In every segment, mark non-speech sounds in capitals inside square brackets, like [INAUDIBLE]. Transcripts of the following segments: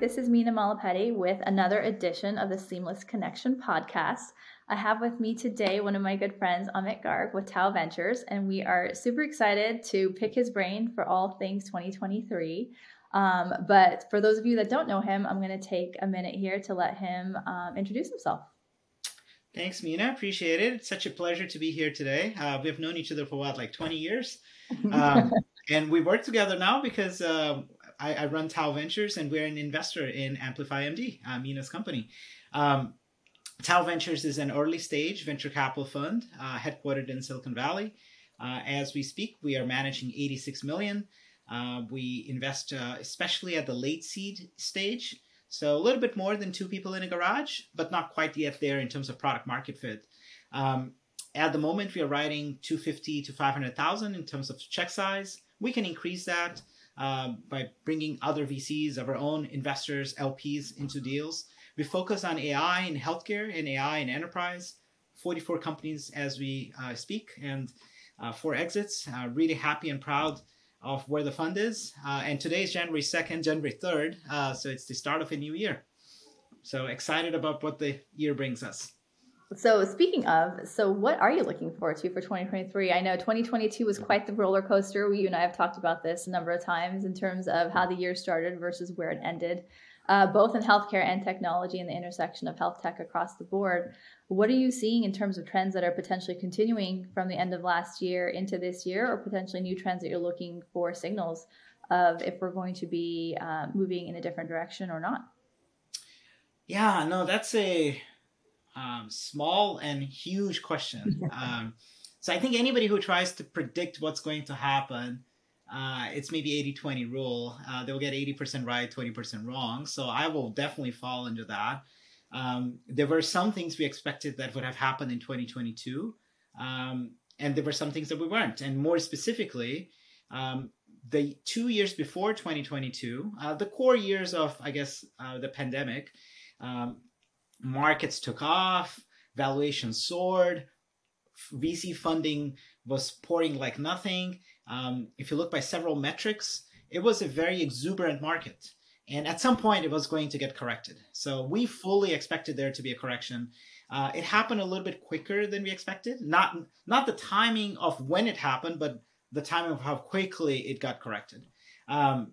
This is Mina Malapeti with another edition of the Seamless Connection podcast. I have with me today one of my good friends, Amit Garg with Tau Ventures, and we are super excited to pick his brain for all things 2023. Um, but for those of you that don't know him, I'm going to take a minute here to let him um, introduce himself. Thanks, Mina. Appreciate it. It's such a pleasure to be here today. Uh, we've known each other for what, like 20 years? [LAUGHS] Um, and we work together now because uh, I, I, run Tau Ventures and we're an investor in Amplify MD, uh, Mina's company. Um, Tau Ventures is an early stage venture capital fund uh, headquartered in Silicon Valley. Uh, as we speak, we are managing 86 million. Uh, we invest uh, especially at the late seed stage. So a little bit more than two people in a garage, but not quite yet there in terms of product market fit. Um, at the moment, we are writing 250 to 500,000 in terms of check size. We can increase that um, by bringing other VCs of our own investors, LPs into deals. We focus on AI in healthcare and AI in enterprise. 44 companies as we uh, speak and uh, four exits. Uh, really happy and proud of where the fund is. Uh, and today is January 2nd, January 3rd. Uh, so it's the start of a new year. So excited about what the year brings us. So speaking of, so what are you looking forward to for 2023? I know 2022 was quite the roller coaster. We, you and I have talked about this a number of times in terms of how the year started versus where it ended, uh, both in healthcare and technology and the intersection of health tech across the board. What are you seeing in terms of trends that are potentially continuing from the end of last year into this year, or potentially new trends that you're looking for signals of if we're going to be uh, moving in a different direction or not? Yeah, no, that's a um, small and huge question. [LAUGHS] Um, so I think anybody who tries to predict what's going to happen, uh, it's maybe 80 20 rule. Uh, they'll get 80% right, 20% wrong. So I will definitely fall into that. Um, there were some things we expected that would have happened in 2022, um, and there were some things that we weren't. And more specifically, um, the two years before 2022, uh, the core years of, I guess, uh, the pandemic, um, markets took off, valuations soared, VC funding was pouring like nothing. Um, if you look by several metrics, it was a very exuberant market. And at some point, it was going to get corrected. So we fully expected there to be a correction. Uh, it happened a little bit quicker than we expected. Not not the timing of when it happened, but the timing of how quickly it got corrected. Um,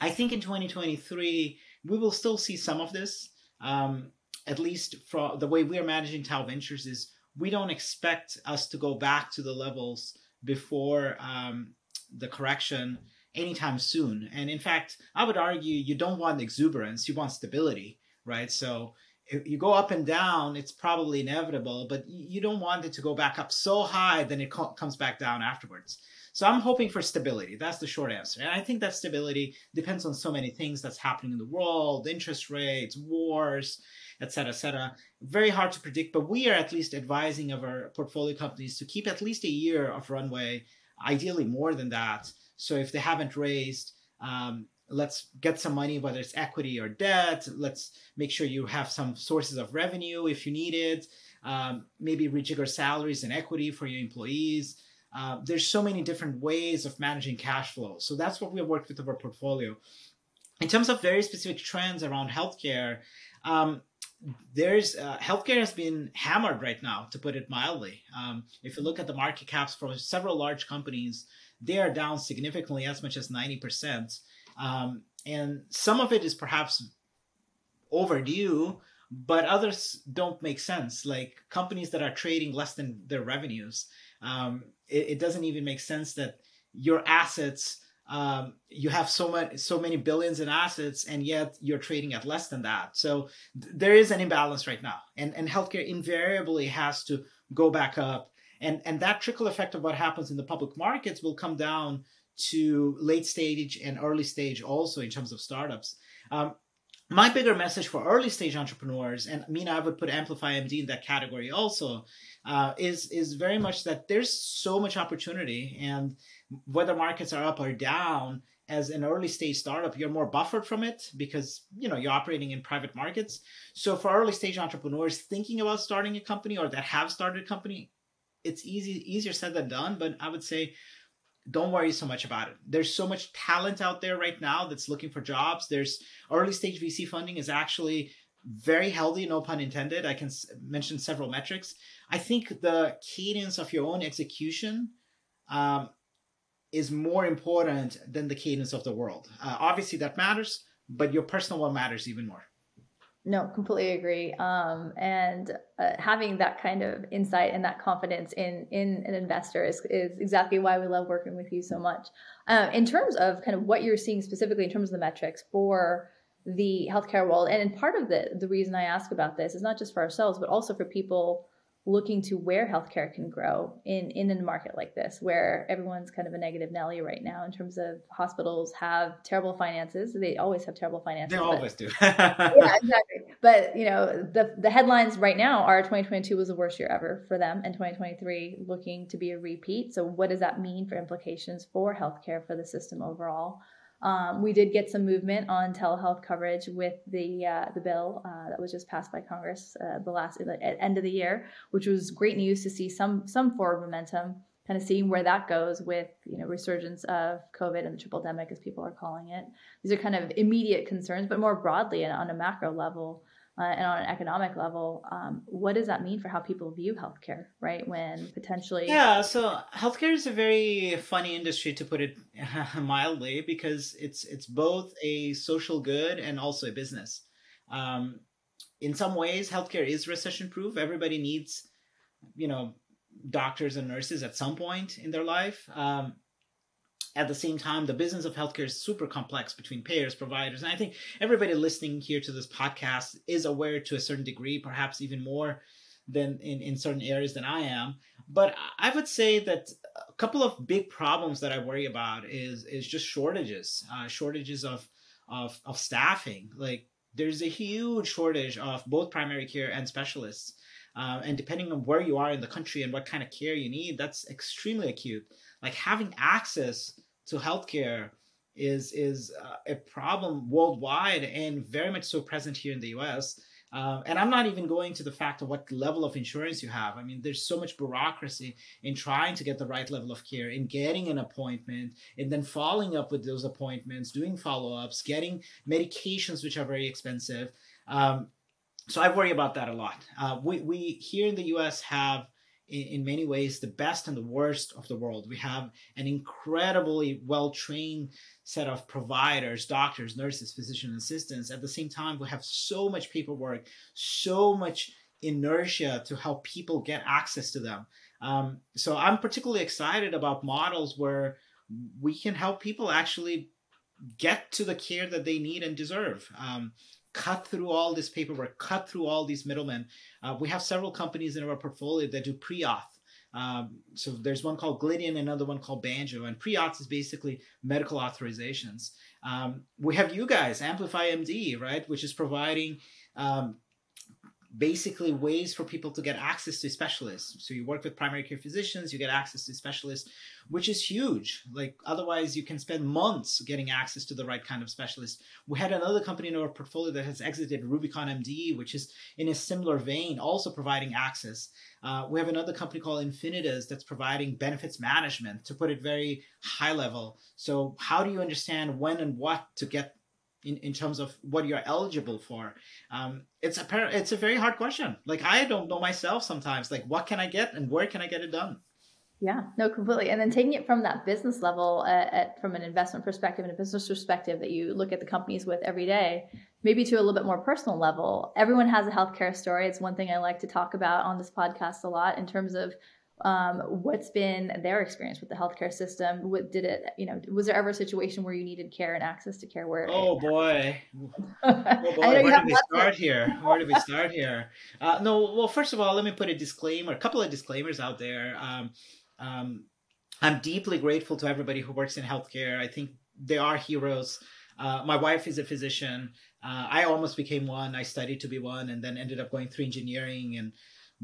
I think in 2023 we will still see some of this. Um, at least from the way we are managing Tau Ventures, is we don't expect us to go back to the levels before um, the correction anytime soon. And in fact, I would argue you don't want exuberance, you want stability, right? So if you go up and down, it's probably inevitable, but you don't want it to go back up so high, then it comes back down afterwards. So I'm hoping for stability. That's the short answer. And I think that stability depends on so many things that's happening in the world, interest rates, wars, et cetera, et cetera. Very hard to predict, but we are at least advising of our portfolio companies to keep at least a year of runway, ideally more than that. So if they haven't raised, um, let's get some money, whether it's equity or debt. Let's make sure you have some sources of revenue if you need it. Um, maybe rejigger salaries and equity for your employees. Uh, there's so many different ways of managing cash flow. So that's what we have worked with our portfolio. In terms of very specific trends around healthcare, um, there's uh, healthcare has been hammered right now, to put it mildly. Um, if you look at the market caps for several large companies, they are down significantly, as much as ninety percent. Um, and some of it is perhaps overdue, but others don't make sense. Like companies that are trading less than their revenues, um, it, it doesn't even make sense that your assets um, you have so much so many billions in assets and yet you're trading at less than that. So th- there is an imbalance right now and and healthcare invariably has to go back up. And and that trickle effect of what happens in the public markets will come down to late stage and early stage also in terms of startups. Um, my bigger message for early stage entrepreneurs and i mean i would put amplify md in that category also uh, is is very much that there's so much opportunity and whether markets are up or down as an early stage startup you're more buffered from it because you know you're operating in private markets so for early stage entrepreneurs thinking about starting a company or that have started a company it's easy easier said than done but i would say don't worry so much about it. There's so much talent out there right now that's looking for jobs. There's early stage VC funding is actually very healthy, no pun intended. I can mention several metrics. I think the cadence of your own execution um, is more important than the cadence of the world. Uh, obviously, that matters, but your personal one matters even more. No, completely agree. Um, and uh, having that kind of insight and that confidence in in an investor is, is exactly why we love working with you so much. Uh, in terms of kind of what you're seeing specifically in terms of the metrics for the healthcare world, and part of the the reason I ask about this is not just for ourselves, but also for people looking to where healthcare can grow in in a market like this where everyone's kind of a negative nelly right now in terms of hospitals have terrible finances. They always have terrible finances they always do. [LAUGHS] Yeah exactly. But you know the the headlines right now are 2022 was the worst year ever for them and 2023 looking to be a repeat. So what does that mean for implications for healthcare for the system overall um, we did get some movement on telehealth coverage with the uh, the bill uh, that was just passed by Congress uh, the last at end of the year, which was great news to see some some forward momentum. Kind of seeing where that goes with you know resurgence of COVID and the triple demic, as people are calling it. These are kind of immediate concerns, but more broadly and on a macro level, uh, and on an economic level, um, what does that mean for how people view healthcare, right? When potentially. Yeah, so healthcare is a very funny industry to put it [LAUGHS] mildly because it's it's both a social good and also a business. Um, in some ways, healthcare is recession proof. Everybody needs, you know, doctors and nurses at some point in their life. Um, at the same time, the business of healthcare is super complex between payers, providers, and I think everybody listening here to this podcast is aware to a certain degree, perhaps even more than in, in certain areas than I am. But I would say that a couple of big problems that I worry about is is just shortages, uh, shortages of, of of staffing. Like there's a huge shortage of both primary care and specialists. Uh, and depending on where you are in the country and what kind of care you need, that's extremely acute. Like having access to healthcare is is uh, a problem worldwide and very much so present here in the U.S. Uh, and I'm not even going to the fact of what level of insurance you have. I mean, there's so much bureaucracy in trying to get the right level of care, in getting an appointment, and then following up with those appointments, doing follow ups, getting medications, which are very expensive. Um, so I worry about that a lot. Uh, we, we here in the US have in, many ways the best and the worst of the world. We have an incredibly well trained set of providers, doctors, nurses, physician assistants. At the same time, we have so much paperwork, so much inertia to help people get access to them. Um, so I'm particularly excited about models where we can help people actually get to the care that they need and deserve. Um, cut through all this paperwork, cut through all these middlemen. Uh, we have several companies in our portfolio that do pre-auth. Um, so there's one called Glidian, another one called Banjo, and pre-auth is basically medical authorizations. Um, we have you guys, Amplify MD, right, which is providing um, basically ways for people to get access to specialists. So you work with primary care physicians, you get access to specialists, which is huge. Like otherwise you can spend months getting access to the right kind of specialist. We had another company in our portfolio that has exited Rubicon MD, which is in a similar vein, also providing access. Uh, we have another company called Infinitus that's providing benefits management to put it very high level. So how do you understand when and what to get in, in terms of what you're eligible for. Um, it's a it's a very hard question. Like i don't know myself sometimes like what can i get and where can i get it done? Yeah no completely. And then taking it from that business level uh, at, from an investment perspective and a business perspective that you look at the companies with every day maybe to a little bit more personal level everyone has a healthcare story. It's one thing i like to talk about on this podcast a lot in terms of um, what's been their experience with the healthcare system? What did it, you know, was there ever a situation where you needed care and access to care? Where? [LAUGHS] Oh boy, oh boy. where did we start here? Where did we start here? Uh, no, well, first of all, let me put a disclaimer, a couple of disclaimers out there. Um, um, I'm deeply grateful to everybody who works in healthcare. I think they are heroes. Uh, my wife is a physician. Uh, I almost became one. I studied to be one, and then ended up going through engineering and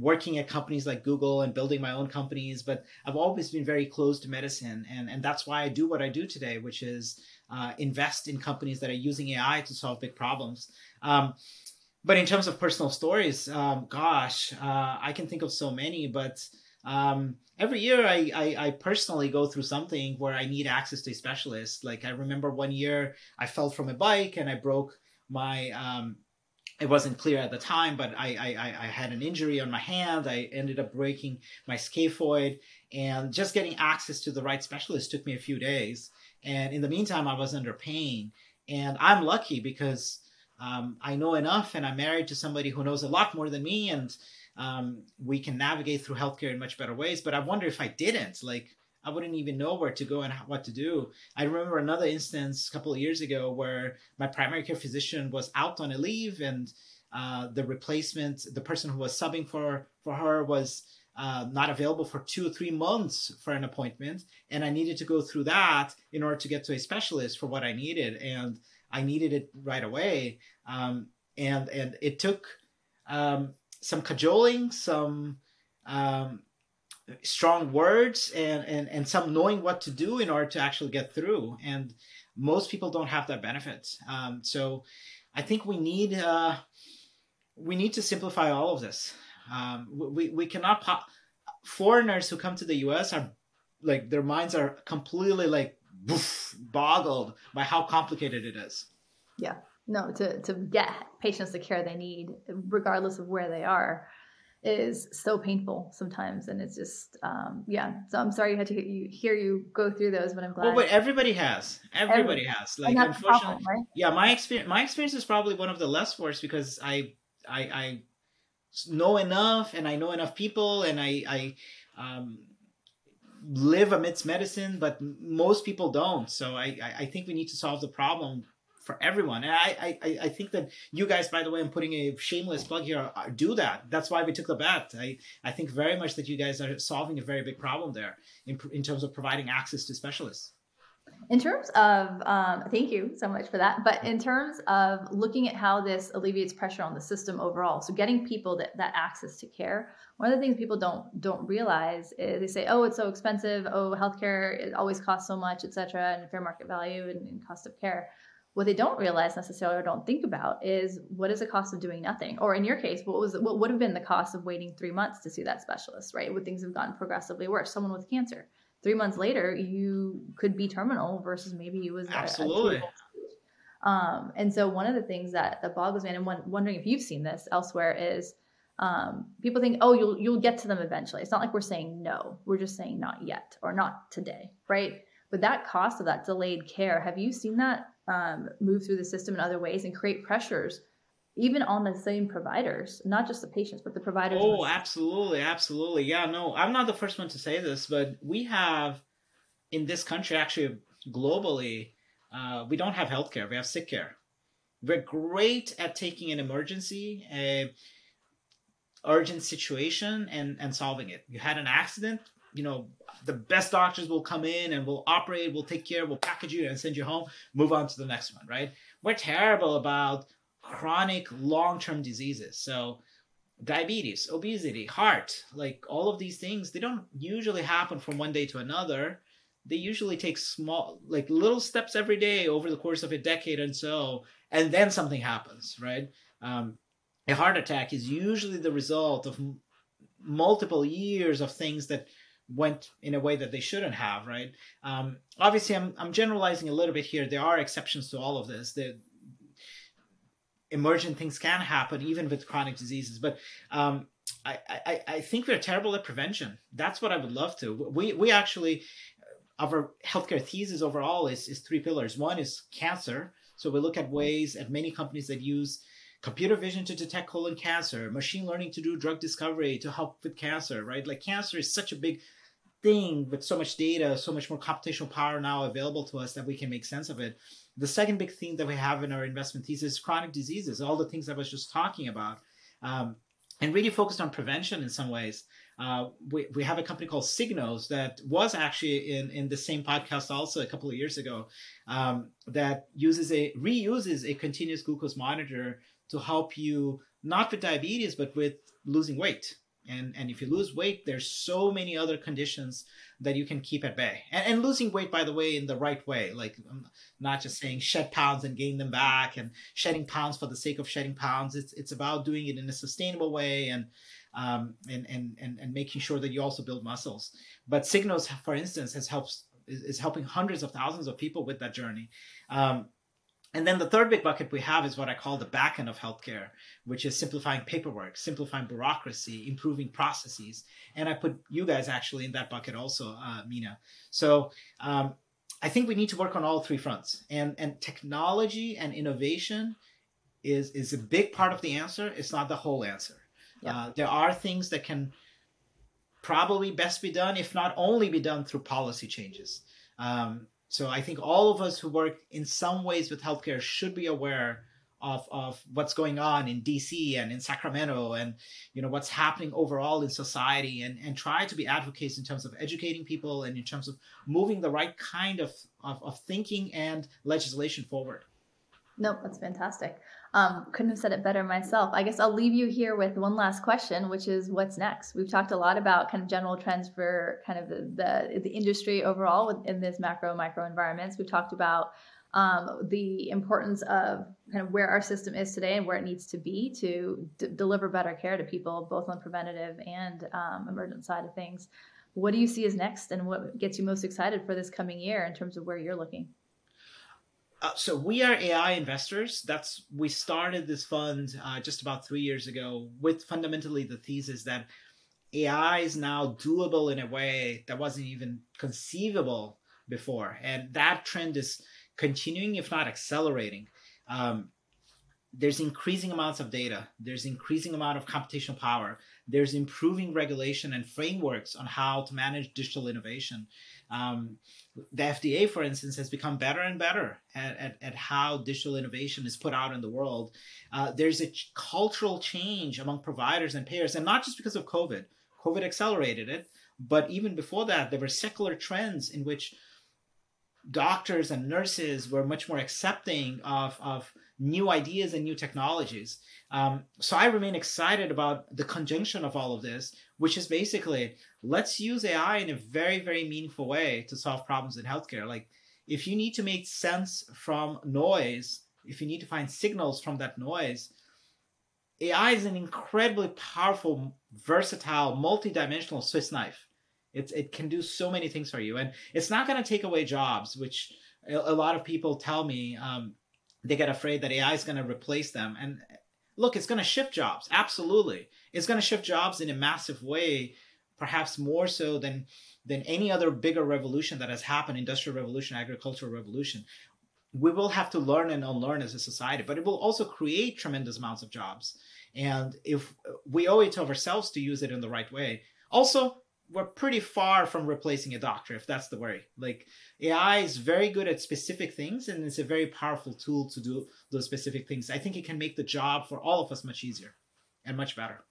working at companies like Google and building my own companies, but I've always been very close to medicine. And, and that's why I do what I do today, which is uh, invest in companies that are using AI to solve big problems. Um, but in terms of personal stories, um, gosh, uh, I can think of so many, but um, every year I, I, I personally go through something where I need access to a specialist. Like I remember one year I fell from a bike and I broke my um, it wasn't clear at the time, but I, I, I had an injury on my hand. I ended up breaking my scaphoid, and just getting access to the right specialist took me a few days. And in the meantime, I was under pain. And I'm lucky because um, I know enough, and I'm married to somebody who knows a lot more than me, and um, we can navigate through healthcare in much better ways. But I wonder if I didn't, like, I wouldn't even know where to go and what to do. I remember another instance a couple of years ago where my primary care physician was out on a leave, and uh, the replacement, the person who was subbing for for her, was uh, not available for two or three months for an appointment, and I needed to go through that in order to get to a specialist for what I needed, and I needed it right away. Um, and and it took um, some cajoling, some um, strong words and, and and some knowing what to do in order to actually get through. And most people don't have that benefit. Um, so i think we need uh, we need to simplify all of this. Um, we, we cannot foreigners who come to the us are like their minds are completely like boof, boggled by how complicated it is. Yeah. No to, to get patients the care they need regardless of where they are is so painful sometimes and it's just um, yeah. So i'm sorry you had to hear you, hear you go through those but i'm glad well but everybody has. Everybody Every, has. like unfortunately problem, right? yeah my experience my experience is probably one of the less worse because i i i know enough and i know enough people and i i um live amidst medicine but most people don't. So i i think we need to solve the problem for everyone. And I, I, I think that you guys, by the way, I'm putting a shameless plug here, uh, do that. That's why we took the bet. I, I think very much that you guys are solving a very big problem there in, in terms of providing access to specialists. In terms of, um, thank you so much for that. But in terms of looking at how this alleviates pressure on the system overall, so getting people that, that access to care, one of the things people don't don't realize is they say, oh, it's so expensive. Oh, healthcare it always costs so much, et cetera, and fair market value and, and cost of care. What they don't realize necessarily or don't think about is what is the cost of doing nothing? Or in your case, what was what would have been the cost of waiting three months to see that specialist, right? Would things have gotten progressively worse? Someone with cancer. Three months later, you could be terminal versus maybe you was absolutely. A, a um, and so one of the things that that boggles me, and I'm wondering if you've seen this elsewhere, is um, people think, oh, you'll you'll get to them eventually. It's not like we're saying no. We're just saying not yet or not today, right? But that cost of that delayed care, have you seen that um, move through the system in other ways and create pressures even on the same providers, not just the patients, but the providers. Oh, absolutely, absolutely. Yeah, no, I'm not the first one to say this, but we have in this country, actually globally, uh, we don't have healthcare. We have sick care. We're great at taking an emergency, a urgent situation, and and solving it. You had an accident, you know, the best doctors will come in and we'll operate, we'll take care, we'll package you and send you home, move on to the next one, right? We're terrible about chronic long-term diseases. So diabetes, obesity, heart, like all of these things, they don't usually happen from one day to another. They usually take small, like little steps every day over the course of a decade and so, and then something happens, right? Um, a heart attack is usually the result of m- multiple years of things that went in a way that they shouldn't have, right? Um, obviously, I'm, I'm generalizing a little bit here. There are exceptions to all of this. The emergent things can happen even with chronic diseases, but um, I, I, I think we're terrible at prevention. That's what I would love to. We, we actually, our healthcare thesis overall is, is three pillars. One is cancer. So we look at ways at many companies that use computer vision to detect colon cancer, machine learning to do drug discovery to help with cancer, right? Like cancer is such a big thing with so much data, so much more computational power now available to us that we can make sense of it. The second big theme that we have in our investment thesis is chronic diseases, all the things I was just talking about, um, and really focused on prevention in some ways. Uh, we, we have a company called Signos that was actually in, in the same podcast also a couple of years ago um, that uses a reuses a continuous glucose monitor to help you not with diabetes but with losing weight and and if you lose weight there's so many other conditions that you can keep at bay and, and losing weight by the way in the right way like I'm not just saying shed pounds and gain them back and shedding pounds for the sake of shedding pounds it's it's about doing it in a sustainable way and um, and, and, and, and making sure that you also build muscles. But Signos for instance, has helped is, is helping hundreds of thousands of people with that journey. Um, and then the third big bucket we have is what I call the back end of healthcare, which is simplifying paperwork, simplifying bureaucracy, improving processes. And I put you guys actually in that bucket also, uh, Mina. So um, I think we need to work on all three fronts. And and technology and innovation is is a big part of the answer. It's not the whole answer. Yeah. Uh, there are things that can probably best be done, if not only be done through policy changes. Um, so I think all of us who work in some ways with healthcare should be aware of, of what's going on in DC and in Sacramento and you know what's happening overall in society and, and try to be advocates in terms of educating people and in terms of moving the right kind of, of, of thinking and legislation forward. Nope, that's fantastic. Um, couldn't have said it better myself. I guess I'll leave you here with one last question, which is what's next? We've talked a lot about kind of general trends for kind of the, the, the industry overall within this macro micro environments. We've talked about um, the importance of kind of where our system is today and where it needs to be to d- deliver better care to people, both on preventative and um, emergent side of things. What do you see as next, and what gets you most excited for this coming year in terms of where you're looking? Uh, so we are AI investors. That's we started this fund uh, just about three years ago with fundamentally the thesis that AI is now doable in a way that wasn't even conceivable before, and that trend is continuing, if not accelerating. Um, there's increasing amounts of data. There's increasing amount of computational power. There's improving regulation and frameworks on how to manage digital innovation. Um, the FDA, for instance, has become better and better at, at, at how digital innovation is put out in the world. Uh, there's a ch- cultural change among providers and payers, and not just because of COVID. COVID accelerated it, but even before that, there were secular trends in which doctors and nurses were much more accepting of, of new ideas and new technologies. Um, so I remain excited about the conjunction of all of this, which is basically let's use AI in a very, very meaningful way to solve problems in healthcare. Like if you need to make sense from noise, if you need to find signals from that noise, AI is an incredibly powerful, versatile, multi-dimensional Swiss knife. It, it can do so many things for you. And it's not going to take away jobs, which a, a lot of people tell me um, they get afraid that AI is going to replace them. And look, it's going to shift jobs. Absolutely. It's going to shift jobs in a massive way, perhaps more so than than any other bigger revolution that has happened, industrial revolution, agricultural revolution. We will have to learn and unlearn as a society, but it will also create tremendous amounts of jobs. And if we owe it to ourselves to use it in the right way. Also, we're pretty far from replacing a doctor if that's the worry like ai is very good at specific things and it's a very powerful tool to do those specific things i think it can make the job for all of us much easier and much better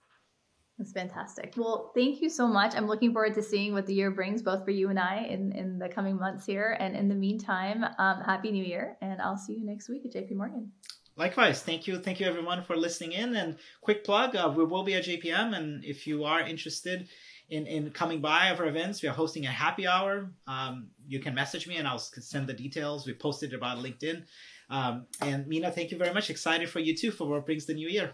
that's fantastic. Well, thank you so much. I'm looking forward to seeing what the year brings, both for you and I, in, in the coming months here. And in the meantime, um, happy New Year, and I'll see you next week at JP Morgan. Likewise, thank you, thank you everyone for listening in. And quick plug: uh, we will be at JPM, and if you are interested in, in coming by of our events. We are hosting a happy hour. Um, you can message me and I'll send the details. We posted about LinkedIn. Um, and Mina, thank you very much. Excited for you too for what brings the new year.